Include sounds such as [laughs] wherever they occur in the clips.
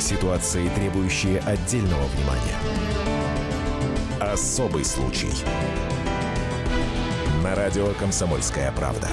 Ситуации, требующие отдельного внимания. Особый случай. На радио «Комсомольская правда».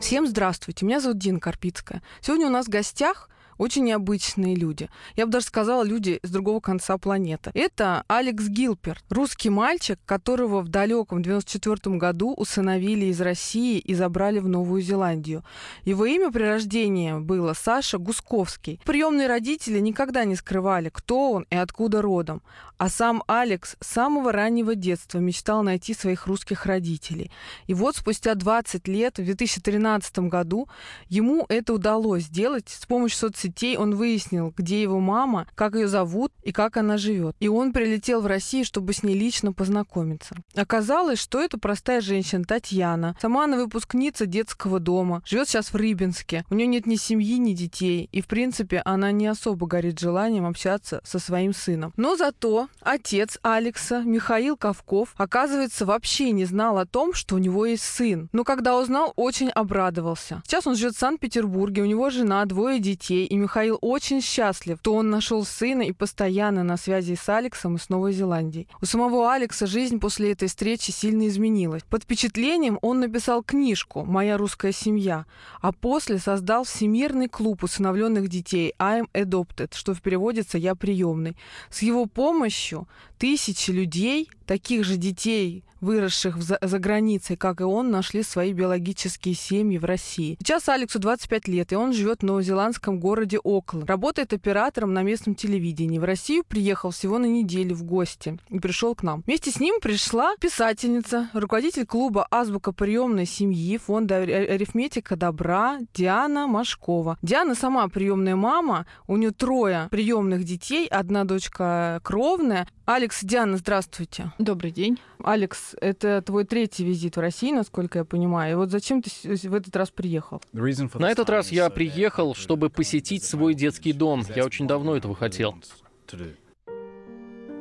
Всем здравствуйте, меня зовут Дина Карпицкая. Сегодня у нас в гостях очень необычные люди. Я бы даже сказала, люди с другого конца планеты. Это Алекс Гилперт, русский мальчик, которого в далеком 94 году усыновили из России и забрали в Новую Зеландию. Его имя при рождении было Саша Гусковский. Приемные родители никогда не скрывали, кто он и откуда родом. А сам Алекс с самого раннего детства мечтал найти своих русских родителей. И вот спустя 20 лет, в 2013 году, ему это удалось сделать с помощью соцсетей соцсетей он выяснил, где его мама, как ее зовут и как она живет. И он прилетел в Россию, чтобы с ней лично познакомиться. Оказалось, что это простая женщина Татьяна. Сама она выпускница детского дома, живет сейчас в Рыбинске. У нее нет ни семьи, ни детей. И, в принципе, она не особо горит желанием общаться со своим сыном. Но зато отец Алекса, Михаил Ковков, оказывается, вообще не знал о том, что у него есть сын. Но когда узнал, очень обрадовался. Сейчас он живет в Санкт-Петербурге, у него жена, двое детей, и Михаил очень счастлив, что он нашел сына и постоянно на связи с Алексом и с Новой Зеландией. У самого Алекса жизнь после этой встречи сильно изменилась. Под впечатлением он написал книжку «Моя русская семья», а после создал Всемирный клуб усыновленных детей «I'm Adopted», что в переводится «Я приемный». С его помощью тысячи людей, таких же детей, выросших за, за границей, как и он, нашли свои биологические семьи в России. Сейчас Алексу 25 лет, и он живет в новозеландском городе Окленд. Работает оператором на местном телевидении. В Россию приехал всего на неделю в гости и пришел к нам. Вместе с ним пришла писательница, руководитель клуба «Азбука приемной семьи» фонда «Арифметика добра» Диана Машкова. Диана сама приемная мама, у нее трое приемных детей, одна дочка кровная. Алекс, Диана, здравствуйте. Добрый день. Алекс, это твой третий визит в Россию, насколько я понимаю. И вот зачем ты в этот раз приехал? На этот раз я приехал, чтобы посетить свой детский дом. Я очень давно этого хотел.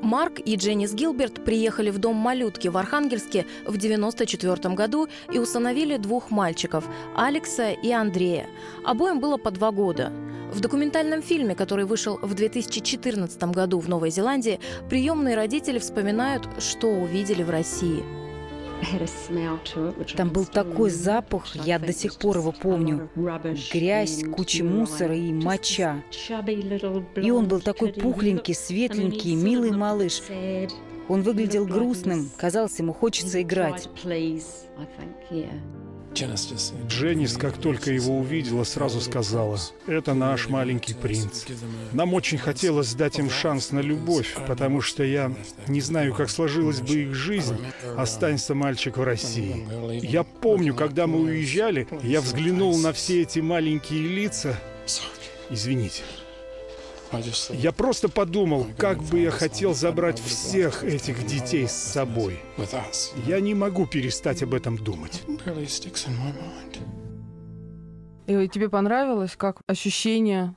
Марк и Дженнис Гилберт приехали в дом малютки в Архангельске в 1994 году и усыновили двух мальчиков – Алекса и Андрея. Обоим было по два года. В документальном фильме, который вышел в 2014 году в Новой Зеландии, приемные родители вспоминают, что увидели в России – там был такой запах, я до сих пор его помню. Грязь, куча мусора и моча. И он был такой пухленький, светленький, милый малыш. Он выглядел грустным, казалось, ему хочется играть. Дженнис, как только его увидела, сразу сказала, «Это наш маленький принц». Нам очень хотелось дать им шанс на любовь, потому что я не знаю, как сложилась бы их жизнь, останься мальчик в России. Я помню, когда мы уезжали, я взглянул на все эти маленькие лица. Извините. Я просто подумал, как бы я хотел забрать всех этих детей с собой. Я не могу перестать об этом думать. И тебе понравилось, как ощущение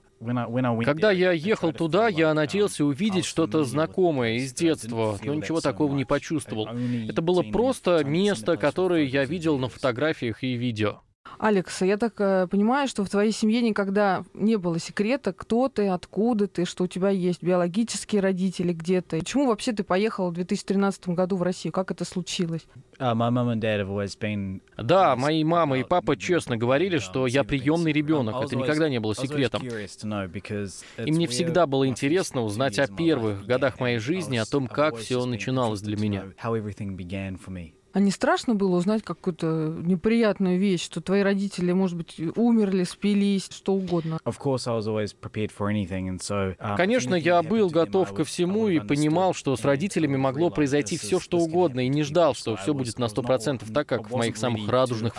когда я ехал туда, я надеялся увидеть что-то знакомое из детства, но ничего такого не почувствовал. Это было просто место, которое я видел на фотографиях и видео. Алекс, я так э, понимаю, что в твоей семье никогда не было секрета, кто ты, откуда ты, что у тебя есть биологические родители где-то. Почему вообще ты поехал в 2013 году в Россию? Как это случилось? Uh, да, мои мама и папа честно говорили, что я приемный ребенок. Это никогда не было секретом. И мне всегда было интересно узнать о первых годах моей жизни, о том, как все начиналось для меня. А не страшно было узнать какую-то неприятную вещь, что твои родители, может быть, умерли, спились, что угодно? Uh, Конечно, я был готов ко всему и понимал, что с родителями могло произойти все, что угодно, и не ждал, что все будет на сто процентов так, как в моих самых радужных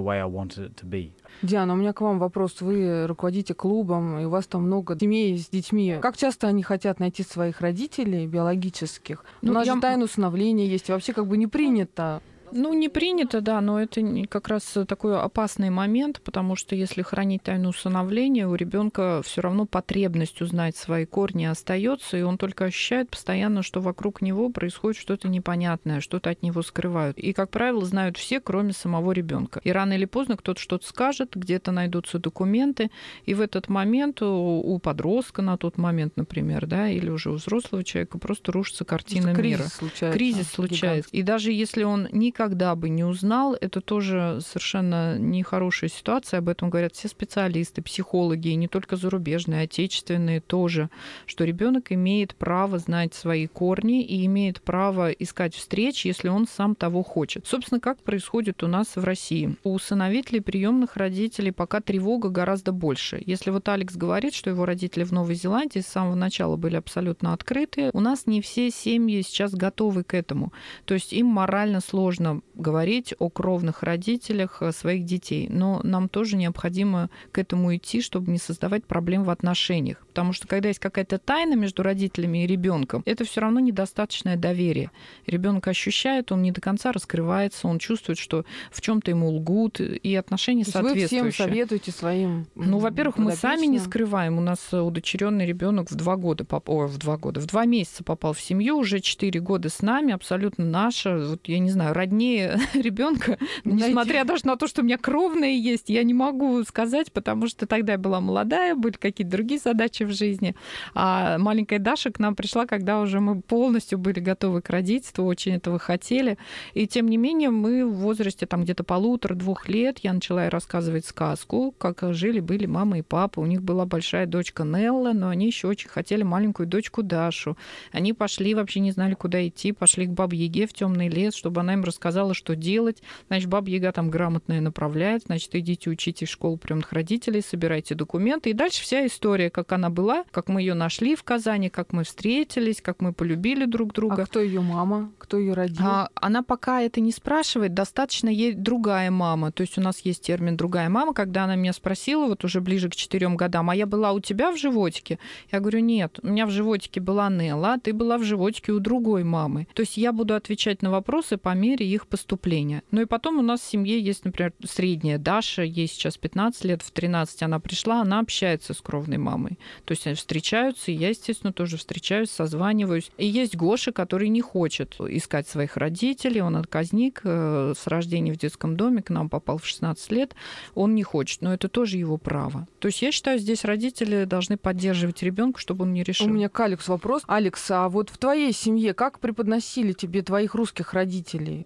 um, фантазиях. Диана, у меня к вам вопрос. Вы руководите клубом, и у вас там много семей с детьми. Как часто они хотят найти своих родителей биологических? Ну, у нас я... же тайна усыновления есть. И вообще как бы не принято Ну, не принято, да, но это как раз такой опасный момент, потому что если хранить тайну усыновления, у ребенка все равно потребность узнать свои корни остается, и он только ощущает постоянно, что вокруг него происходит что-то непонятное, что-то от него скрывают. И, как правило, знают все, кроме самого ребенка. И рано или поздно кто-то что-то скажет, где-то найдутся документы, и в этот момент у, у подростка на тот момент, например, да, или уже у взрослого человека просто рушится картина Просто мира. кризис случается. Кризис случается. И даже если он никогда бы не узнал, это тоже совершенно нехорошая ситуация. Об этом говорят все специалисты, психологи, и не только зарубежные, отечественные тоже, что ребенок имеет право знать свои корни и имеет право искать встреч, если он сам того хочет. Собственно, как происходит у нас в России. У усыновителей приемных родителей пока тревога гораздо больше. Если вот Алекс говорит, что его родители в Новой Зеландии с самого начала были абсолютно открыты, у нас не все семьи сейчас готовы к этому. То есть им морально сложно говорить о кровных родителях э, своих детей. Но нам тоже необходимо к этому идти, чтобы не создавать проблем в отношениях. Потому что когда есть какая-то тайна между родителями и ребенком, это все равно недостаточное доверие. Ребенок ощущает, он не до конца раскрывается, он чувствует, что в чем-то ему лгут, и отношения То есть вы соответствующие. всем советуете своим Ну, во-первых, мы сами не скрываем. У нас удочеренный ребенок в два года, поп- ой, в два года, в два месяца попал в семью, уже четыре года с нами, абсолютно наша. Вот я не знаю, роднее [laughs] ребенка, Найти. несмотря даже на то, что у меня кровные есть, я не могу сказать, потому что тогда я была молодая, были какие-то другие задачи в жизни. А маленькая Даша к нам пришла, когда уже мы полностью были готовы к родительству, очень этого хотели. И тем не менее, мы в возрасте там где-то полутора-двух лет я начала ей рассказывать сказку, как жили-были мама и папа. У них была большая дочка Нелла, но они еще очень хотели маленькую дочку Дашу. Они пошли, вообще не знали, куда идти, пошли к бабе Яге в темный лес, чтобы она им рассказала, что делать. Значит, баба Яга там грамотная направляет, значит, идите учитесь в школу приемных родителей, собирайте документы. И дальше вся история, как она была, как мы ее нашли в Казани, как мы встретились, как мы полюбили друг друга. А кто ее мама? Кто ее родил? А, она пока это не спрашивает, достаточно ей другая мама. То есть у нас есть термин другая мама, когда она меня спросила, вот уже ближе к четырем годам, а я была у тебя в животике? Я говорю, нет, у меня в животике была Нелла, а ты была в животике у другой мамы. То есть я буду отвечать на вопросы по мере их поступления. Ну и потом у нас в семье есть, например, средняя Даша, ей сейчас 15 лет, в 13 она пришла, она общается с кровной мамой. То есть они встречаются, и я, естественно, тоже встречаюсь, созваниваюсь. И есть Гоша, который не хочет искать своих родителей, он отказник э, с рождения в детском доме, к нам попал в 16 лет, он не хочет, но это тоже его право. То есть я считаю, здесь родители должны поддерживать ребенка, чтобы он не решил. У меня к Алексу вопрос. Алекс, а вот в твоей семье как преподносили тебе твоих русских родителей?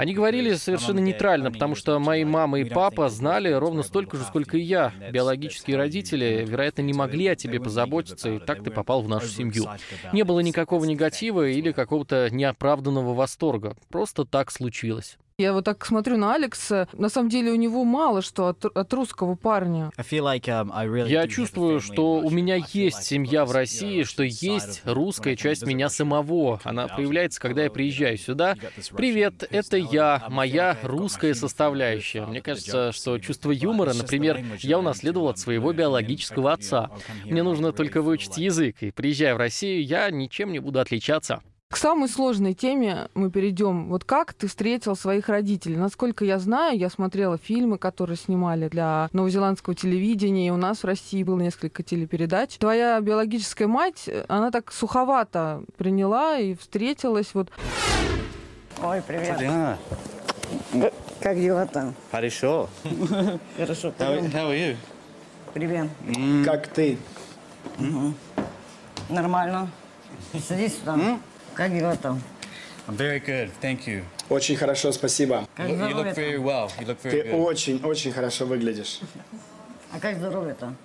Они говорили совершенно нейтрально, потому что мои мама и папа знали ровно столько же, сколько и я. Биологические родители, вероятно, не могли о тебе позаботиться, и так ты попал в нашу семью. Не было никакого негатива или какого-то неоправданного восторга. Просто так случилось. Я вот так смотрю на Алекса. На самом деле у него мало что от, от русского парня. Я чувствую, что у меня есть семья в России, что есть русская часть меня самого. Она появляется, когда я приезжаю сюда. Привет, это я, моя русская составляющая. Мне кажется, что чувство юмора, например, я унаследовал от своего биологического отца. Мне нужно только выучить язык, и приезжая в Россию, я ничем не буду отличаться. К самой сложной теме мы перейдем. Вот как ты встретил своих родителей? Насколько я знаю, я смотрела фильмы, которые снимали для новозеландского телевидения, и у нас в России было несколько телепередач. Твоя биологическая мать, она так суховато приняла и встретилась. Вот Ой, привет. Diana, Как дела там? хорошо. [laughs] Хорошо, How, how are you? Привет. Как ты? Нормально. Садись сюда. Как дела там? I'm very good, thank you. Очень хорошо, спасибо. Как You, you look very well. You look very Ты good. очень-очень хорошо выглядишь. А как здоровье там?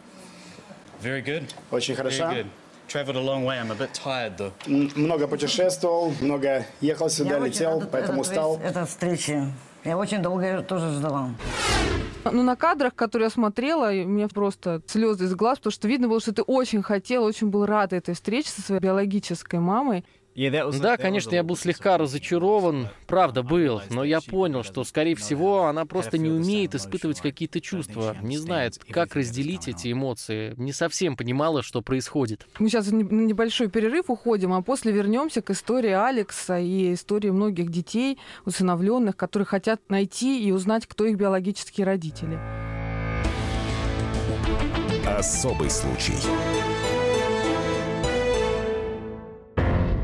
Very good. Очень Very хорошо. good. Traveled a long way. I'm a bit tired though. Много путешествовал, много ехал сюда, Я очень летел, рада поэтому этой- устал. этой встречи. Я очень долго её тоже ждала. Ну, на кадрах, которые я смотрела, у меня просто слезы из глаз, потому что видно было, что ты очень хотел, очень был рад этой встрече со своей биологической мамой. Да, конечно, я был слегка разочарован, правда был, но я понял, что, скорее всего, она просто не умеет испытывать какие-то чувства, не знает, как разделить эти эмоции, не совсем понимала, что происходит. Мы сейчас на небольшой перерыв уходим, а после вернемся к истории Алекса и истории многих детей, усыновленных, которые хотят найти и узнать, кто их биологические родители. Особый случай.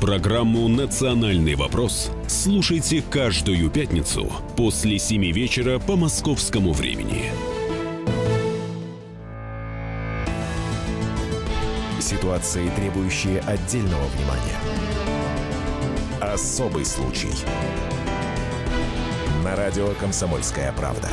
Программу «Национальный вопрос» слушайте каждую пятницу после 7 вечера по московскому времени. Ситуации, требующие отдельного внимания. Особый случай. На радио «Комсомольская правда».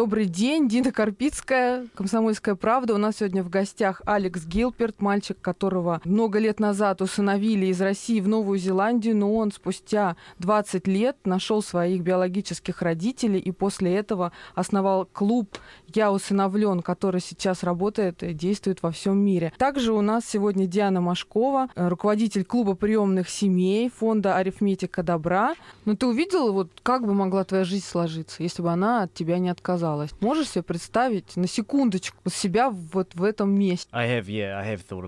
Добрый день, Дина Карпицкая, «Комсомольская правда». У нас сегодня в гостях Алекс Гилперт, мальчик, которого много лет назад усыновили из России в Новую Зеландию, но он спустя 20 лет нашел своих биологических родителей и после этого основал клуб «Я усыновлен», который сейчас работает и действует во всем мире. Также у нас сегодня Диана Машкова, руководитель клуба приемных семей фонда «Арифметика добра». Но ты увидела, вот как бы могла твоя жизнь сложиться, если бы она от тебя не отказалась? Можешь себе представить на секундочку себя вот в этом месте?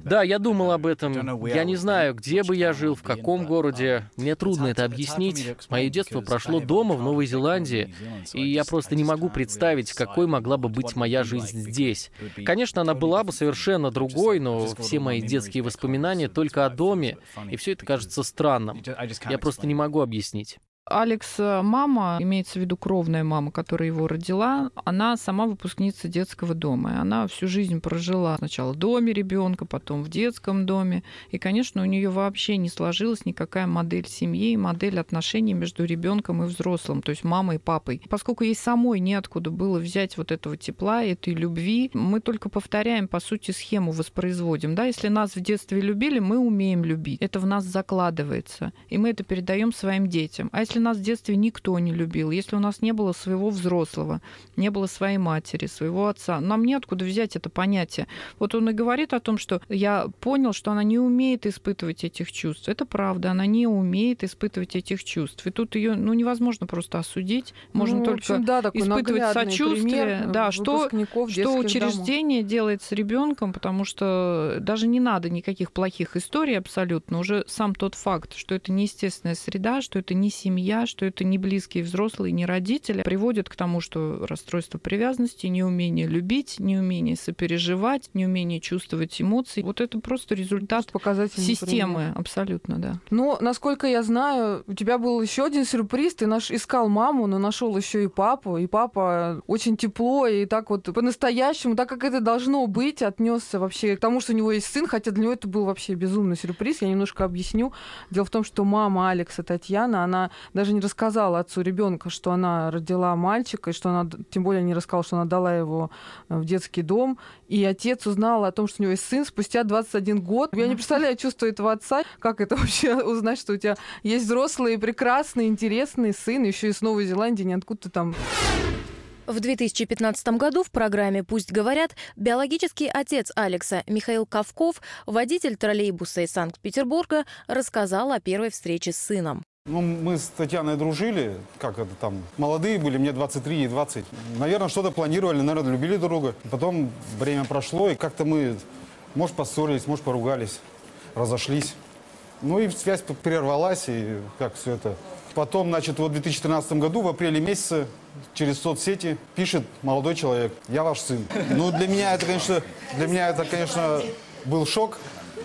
Да, я думал об этом. Я не знаю, где бы я жил, в каком городе. Мне трудно это объяснить. Мое детство прошло дома, в Новой Зеландии, и я просто не могу представить, какой могла бы быть моя жизнь здесь. Конечно, она была бы совершенно другой, но все мои детские воспоминания только о доме, и все это кажется странным. Я просто не могу объяснить. Алекс, э, мама, имеется в виду кровная мама, которая его родила, она сама выпускница детского дома. И она всю жизнь прожила сначала в доме ребенка, потом в детском доме. И, конечно, у нее вообще не сложилась никакая модель семьи, модель отношений между ребенком и взрослым, то есть мамой и папой. Поскольку ей самой неоткуда было взять вот этого тепла, этой любви, мы только повторяем, по сути, схему воспроизводим. Да? Если нас в детстве любили, мы умеем любить. Это в нас закладывается. И мы это передаем своим детям. А если если нас в детстве никто не любил, если у нас не было своего взрослого, не было своей матери, своего отца, нам неоткуда взять это понятие. Вот он и говорит о том, что я понял, что она не умеет испытывать этих чувств. Это правда, она не умеет испытывать этих чувств. И тут ее ну, невозможно просто осудить, можно ну, только общем, да, испытывать сочувствие. Да, что, что учреждение домов. делает с ребенком, потому что даже не надо никаких плохих историй абсолютно. Уже сам тот факт, что это неестественная среда, что это не семья, семья, что это не близкие взрослые, не родители, приводит к тому, что расстройство привязанности, неумение любить, неумение сопереживать, неумение чувствовать эмоции. Вот это просто результат просто системы, пример. абсолютно, да. Но, насколько я знаю, у тебя был еще один сюрприз. Ты наш искал маму, но нашел еще и папу. И папа очень тепло и так вот по-настоящему, так как это должно быть, отнесся вообще к тому, что у него есть сын, хотя для него это был вообще безумный сюрприз. Я немножко объясню. Дело в том, что мама Алекса Татьяна, она даже не рассказала отцу ребенка, что она родила мальчика, и что она, тем более не рассказала, что она дала его э, в детский дом. И отец узнал о том, что у него есть сын спустя 21 год. Я не представляю чувство этого отца, как это [laughs] вообще узнать, что у тебя есть взрослый, прекрасный, интересный сын, еще из Новой Зеландии, не откуда-то там. В 2015 году в программе «Пусть говорят» биологический отец Алекса Михаил Ковков, водитель троллейбуса из Санкт-Петербурга, рассказал о первой встрече с сыном. Ну, мы с Татьяной дружили, как это там, молодые были, мне 23 и 20. Наверное, что-то планировали, наверное, любили друг друга. Потом время прошло, и как-то мы, может, поссорились, может, поругались, разошлись. Ну и связь прервалась, и как все это. Потом, значит, вот в 2013 году, в апреле месяце, через соцсети пишет молодой человек, я ваш сын. Ну, для меня это, конечно, для меня это, конечно, был шок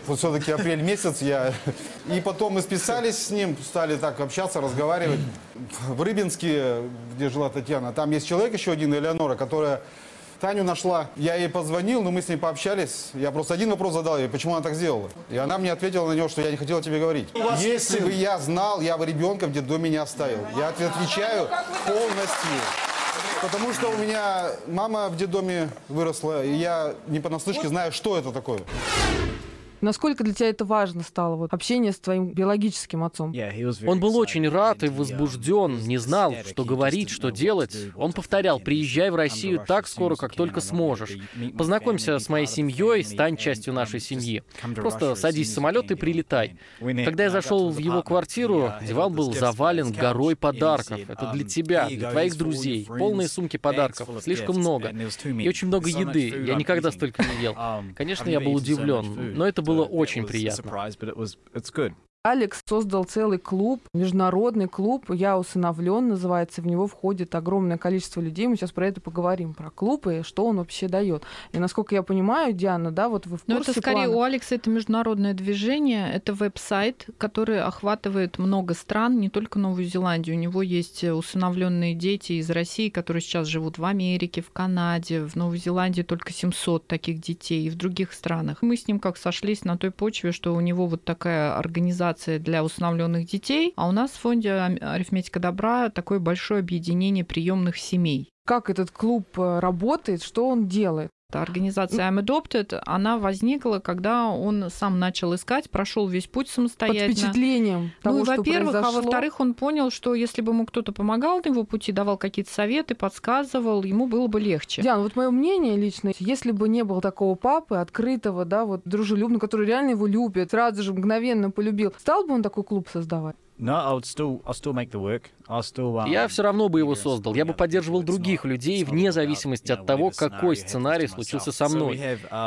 вот все-таки апрель месяц я... [laughs] И потом мы списались с ним, стали так общаться, разговаривать. В Рыбинске, где жила Татьяна, там есть человек еще один, Элеонора, которая Таню нашла. Я ей позвонил, но мы с ней пообщались. Я просто один вопрос задал ей, почему она так сделала. И она мне ответила на него, что я не хотела тебе говорить. Если бы я знал, я бы ребенка в детдоме не оставил. Я отвечаю полностью. Потому что у меня мама в детдоме выросла, и я не понаслышке знаю, что это такое. Насколько для тебя это важно стало, вот, общение с твоим биологическим отцом? Он был очень рад и возбужден, не знал, что говорить, что делать. Он повторял, приезжай в Россию так скоро, как только сможешь. Познакомься с моей семьей, стань частью нашей семьи. Просто садись в самолет и прилетай. Когда я зашел в его квартиру, диван был завален горой подарков. Это для тебя, для твоих друзей. Полные сумки подарков, слишком много. И очень много еды. Я никогда столько не ел. Конечно, я был удивлен, но это было очень приятно. Алекс создал целый клуб, международный клуб, «Я усыновлен» называется, в него входит огромное количество людей, мы сейчас про это поговорим, про клуб и что он вообще дает. И насколько я понимаю, Диана, да, вот вы в курсе Ну, это скорее плана? у Алекса это международное движение, это веб-сайт, который охватывает много стран, не только Новую Зеландию. У него есть усыновленные дети из России, которые сейчас живут в Америке, в Канаде, в Новой Зеландии только 700 таких детей и в других странах. Мы с ним как сошлись на той почве, что у него вот такая организация для усыновленных детей, а у нас в фонде «Арифметика добра» такое большое объединение приемных семей. Как этот клуб э, работает, что он делает? Организация I'm Adopted, она возникла, когда он сам начал искать, прошел весь путь самостоятельно. Под впечатлением того, ну, что во-первых, а произошло. во-вторых, он понял, что если бы ему кто-то помогал на его пути, давал какие-то советы, подсказывал, ему было бы легче. Диана, вот мое мнение лично, если бы не было такого папы, открытого, да, вот дружелюбного, который реально его любит, сразу же мгновенно полюбил, стал бы он такой клуб создавать? Um, Я все равно бы его создал. Я бы поддерживал других людей вне зависимости от того, какой сценарий случился со мной.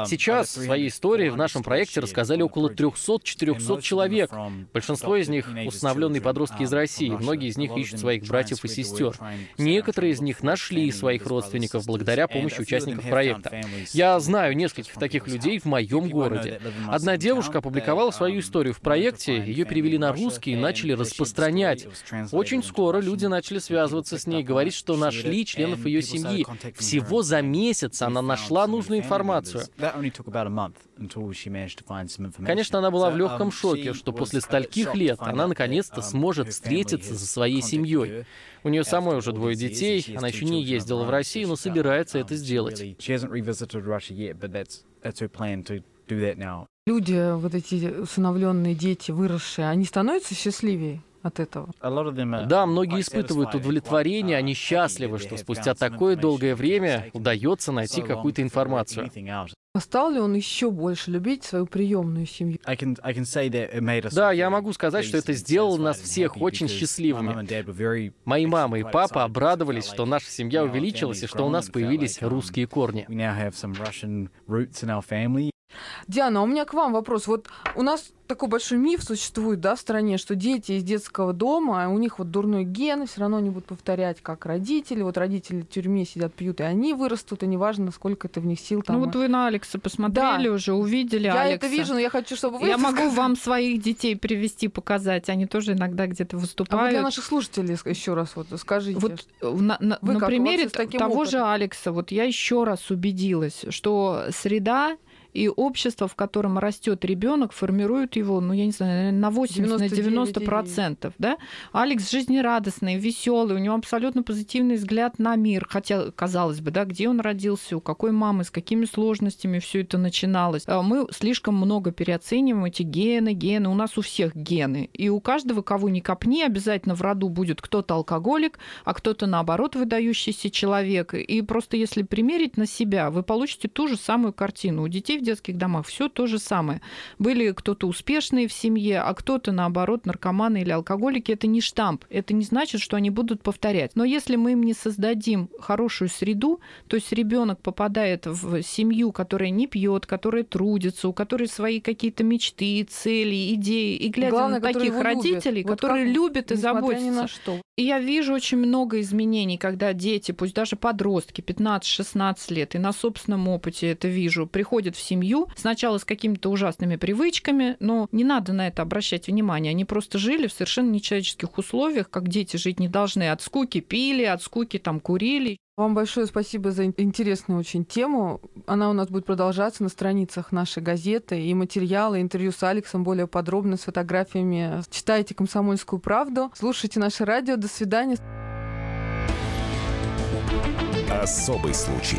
Сейчас свои истории в нашем проекте рассказали около 300-400 человек. Большинство из них — усыновленные подростки из России. Многие из них ищут своих братьев и сестер. Некоторые из них нашли своих родственников благодаря помощи участников проекта. Я знаю нескольких таких людей в моем городе. Одна девушка опубликовала свою историю в проекте, ее перевели на русский и начали распространять. Очень скоро люди начали связываться с ней, говорить, что нашли членов ее семьи. Всего за месяц она нашла нужную информацию. Конечно, она была в легком шоке, что после стольких лет она наконец-то сможет встретиться со своей семьей. У нее самой уже двое детей, она еще не ездила в Россию, но собирается это сделать. Люди, вот эти усыновленные дети, выросшие, они становятся счастливее? от этого? Да, многие испытывают удовлетворение, они счастливы, что спустя такое долгое время удается найти какую-то информацию. А стал ли он еще больше любить свою приемную семью? Да, я могу сказать, что это сделало нас всех очень счастливыми. Мои мама и папа обрадовались, что наша семья увеличилась и что у нас появились русские корни. Диана, а у меня к вам вопрос. Вот у нас такой большой миф существует да, в стране, что дети из детского дома, у них вот дурной ген, все равно они будут повторять, как родители. Вот родители в тюрьме сидят, пьют, и они вырастут, и неважно, сколько это в них сил. Там... Ну вот вы на Алекса посмотрели да. уже, увидели я Алекса. это вижу, но я хочу, чтобы вы Я могу сказали. вам своих детей привести, показать. Они тоже иногда где-то А вот выступают. для наших слушателей еще раз вот скажите. Вот на, на, Вы на как, примере того опытом? же Алекса, вот я еще раз убедилась, что среда и общество, в котором растет ребенок, формирует его, ну, я не знаю, на 80, на 90 процентов, да? Алекс жизнерадостный, веселый, у него абсолютно позитивный взгляд на мир, хотя, казалось бы, да, где он родился, у какой мамы, с какими сложностями все это начиналось. А Мы слишком много переоцениваем эти гены, гены, у нас у всех гены, и у каждого, кого ни копни, обязательно в роду будет кто-то алкоголик, а кто-то, наоборот, выдающийся человек, и просто если примерить на себя, вы получите ту же самую картину. У детей в детских домах все то же самое. Были кто-то успешные в семье, а кто-то, наоборот, наркоманы или алкоголики. Это не штамп. Это не значит, что они будут повторять. Но если мы им не создадим хорошую среду, то есть ребенок попадает в семью, которая не пьет, которая трудится, у которой свои какие-то мечты, цели, идеи. И глядя Главное, на таких любят. родителей, Вот которые как, любят и заботятся. ни на что. И я вижу очень много изменений, когда дети, пусть даже подростки, 15-16 лет, и на собственном опыте это вижу, приходят в семью сначала с какими-то ужасными привычками, но не надо на это обращать внимание. Они просто жили в совершенно нечеловеческих условиях, как дети жить не должны. От скуки пили, от скуки там курили. Вам большое спасибо за интересную очень тему. Она у нас будет продолжаться на страницах нашей газеты и материалы, интервью с Алексом более подробно, с фотографиями. Читайте «Комсомольскую правду», слушайте наше радио. До свидания. Особый случай.